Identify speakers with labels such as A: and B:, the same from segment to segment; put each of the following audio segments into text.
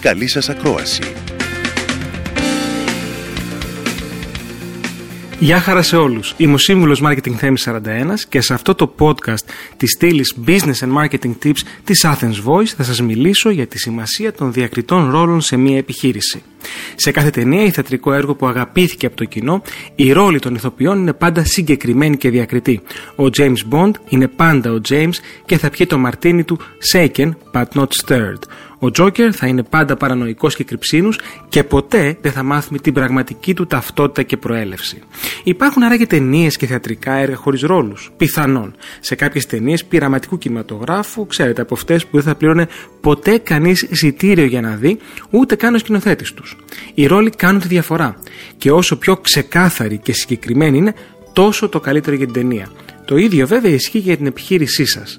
A: Καλή σας ακρόαση!
B: Γεια χαρά σε όλους. Είμαι ο σύμβουλος Marketing Θέμη 41 και σε αυτό το podcast της στήλης Business and Marketing Tips της Athens Voice θα σας μιλήσω για τη σημασία των διακριτών ρόλων σε μια επιχείρηση. Σε κάθε ταινία ή θεατρικό έργο που αγαπήθηκε από το κοινό, η ρόλη των ηθοποιών είναι πάντα συγκεκριμένη και διακριτή. Ο James Bond είναι πάντα ο James και θα πιει το μαρτίνι του shaken but not stirred. Ο Τζόκερ θα είναι πάντα παρανοϊκός και κρυψίνους και ποτέ δεν θα μάθουμε την πραγματική του ταυτότητα και προέλευση. Υπάρχουν άραγε ταινίες και θεατρικά έργα χωρίς ρόλους. Πιθανόν. Σε κάποιες ταινίες πειραματικού κινηματογράφου, ξέρετε, από αυτές που δεν θα πλήρωνε ποτέ κανείς εισιτήριο για να δει, ούτε καν ο σκηνοθέτης τους. Οι ρόλοι κάνουν τη διαφορά. Και όσο πιο ξεκάθαρη και συγκεκριμένη είναι, τόσο το καλύτερο για την ταινία. Το ίδιο βέβαια ισχύει για την επιχείρησή σας.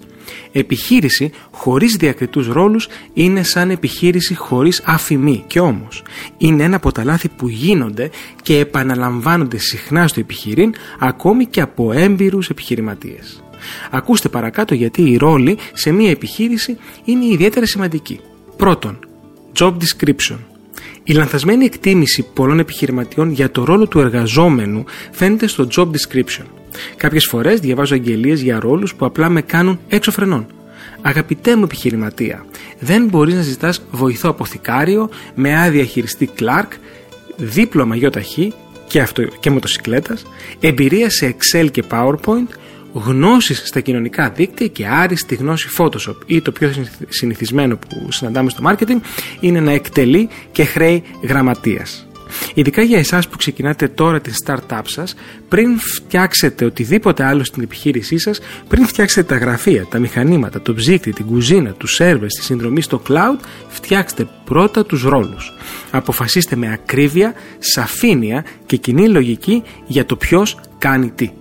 B: Επιχείρηση χωρίς διακριτούς ρόλους είναι σαν επιχείρηση χωρίς αφημί και όμως είναι ένα από τα λάθη που γίνονται και επαναλαμβάνονται συχνά στο επιχειρήν ακόμη και από έμπειρους επιχειρηματίες. Ακούστε παρακάτω γιατί η ρόλη σε μια επιχείρηση είναι ιδιαίτερα σημαντική. Πρώτον, job description. Η λανθασμένη εκτίμηση πολλών επιχειρηματιών για το ρόλο του εργαζόμενου φαίνεται στο job description. Κάποιες φορές διαβάζω αγγελίες για ρόλους που απλά με κάνουν έξω φρενών. Αγαπητέ μου επιχειρηματία, δεν μπορείς να ζητάς βοηθό αποθηκάριο με άδεια χειριστή Clark, δίπλωμα γιοταχή και, αυτο, και μοτοσυκλέτας, εμπειρία σε Excel και PowerPoint, γνώσεις στα κοινωνικά δίκτυα και άριστη γνώση Photoshop ή το πιο συνηθισμένο που συναντάμε στο marketing είναι να εκτελεί και χρέη γραμματείας. Ειδικά για εσάς που ξεκινάτε τώρα την startup σας, πριν φτιάξετε οτιδήποτε άλλο στην επιχείρησή σας, πριν φτιάξετε τα γραφεία, τα μηχανήματα, το ψύκτη, την κουζίνα, τους σερβες, τη συνδρομή στο cloud, φτιάξτε πρώτα τους ρόλους. Αποφασίστε με ακρίβεια, σαφήνεια και κοινή λογική για το ποιος κάνει τι.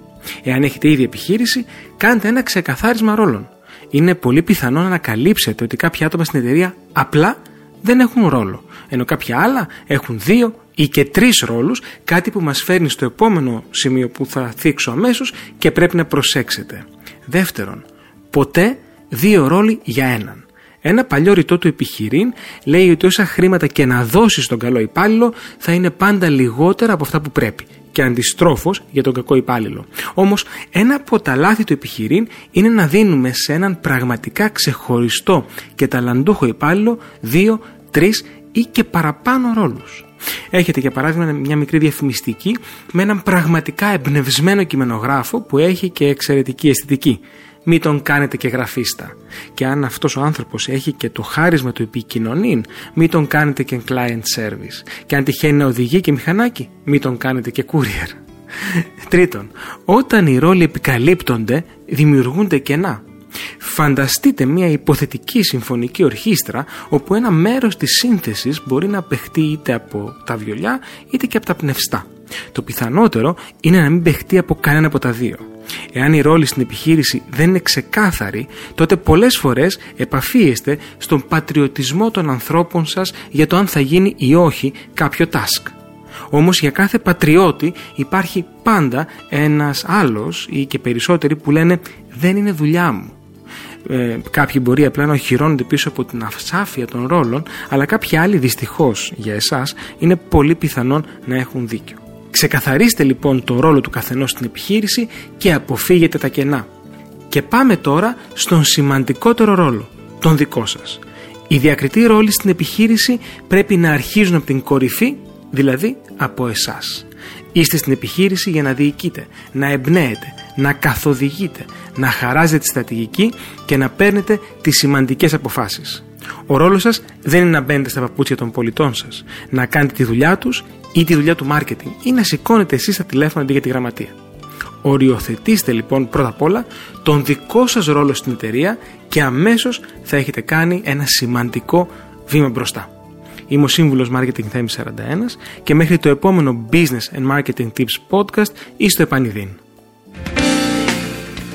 B: Εάν έχετε ήδη επιχείρηση, κάντε ένα ξεκαθάρισμα ρόλων. Είναι πολύ πιθανό να ανακαλύψετε ότι κάποια άτομα στην εταιρεία απλά δεν έχουν ρόλο, ενώ κάποια άλλα έχουν δύο ή και τρεις ρόλους, κάτι που μας φέρνει στο επόμενο σημείο που θα θίξω αμέσως και πρέπει να προσέξετε. Δεύτερον, ποτέ δύο ρόλοι για έναν. Ένα παλιό ρητό του επιχειρήν λέει ότι όσα χρήματα και να δώσεις στον καλό υπάλληλο θα είναι πάντα λιγότερα από αυτά που πρέπει και αντιστρόφως για τον κακό υπάλληλο. Όμως ένα από τα λάθη του επιχειρήν είναι να δίνουμε σε έναν πραγματικά ξεχωριστό και ταλαντούχο υπάλληλο δύο, τρεις ή και παραπάνω ρόλους. Έχετε για παράδειγμα μια μικρή διαφημιστική με έναν πραγματικά εμπνευσμένο κειμενογράφο που έχει και εξαιρετική αισθητική. Μην τον κάνετε και γραφίστα. Και αν αυτός ο άνθρωπος έχει και το χάρισμα του επικοινωνήν, μην τον κάνετε και client service. Και αν τυχαίνει να οδηγεί και μηχανάκι, μην τον κάνετε και courier. Τρίτον, όταν οι ρόλοι επικαλύπτονται, δημιουργούνται κενά. Φανταστείτε μια υποθετική συμφωνική ορχήστρα όπου ένα μέρος της σύνθεσης μπορεί να παιχτεί είτε από τα βιολιά είτε και από τα πνευστά. Το πιθανότερο είναι να μην παιχτεί από κανένα από τα δύο. Εάν η ρόλη στην επιχείρηση δεν είναι ξεκάθαρη, τότε πολλές φορές επαφίεστε στον πατριωτισμό των ανθρώπων σας για το αν θα γίνει ή όχι κάποιο task. Όμως για κάθε πατριώτη υπάρχει πάντα ένας άλλος ή και περισσότεροι που λένε «δεν είναι δουλειά μου» ε, κάποιοι μπορεί απλά να οχυρώνονται πίσω από την ασάφεια των ρόλων, αλλά κάποιοι άλλοι δυστυχώς για εσάς είναι πολύ πιθανόν να έχουν δίκιο. Ξεκαθαρίστε λοιπόν το ρόλο του καθενός στην επιχείρηση και αποφύγετε τα κενά. Και πάμε τώρα στον σημαντικότερο ρόλο, τον δικό σας. Οι διακριτοί ρόλοι στην επιχείρηση πρέπει να αρχίζουν από την κορυφή, δηλαδή από εσάς. Είστε στην επιχείρηση για να διοικείτε, να εμπνέετε, να καθοδηγείτε, να χαράζετε τη στρατηγική και να παίρνετε τις σημαντικές αποφάσεις. Ο ρόλος σας δεν είναι να μπαίνετε στα παπούτσια των πολιτών σας, να κάνετε τη δουλειά τους ή τη δουλειά του marketing ή να σηκώνετε εσείς τα τηλέφωνα αντί για τη γραμματεία. Οριοθετήστε λοιπόν πρώτα απ' όλα τον δικό σας ρόλο στην εταιρεία και αμέσως θα έχετε κάνει ένα σημαντικό βήμα μπροστά. Είμαι ο σύμβουλος Marketing Θέμης 41 και μέχρι το επόμενο Business and Marketing Tips podcast είστε επανειδήν.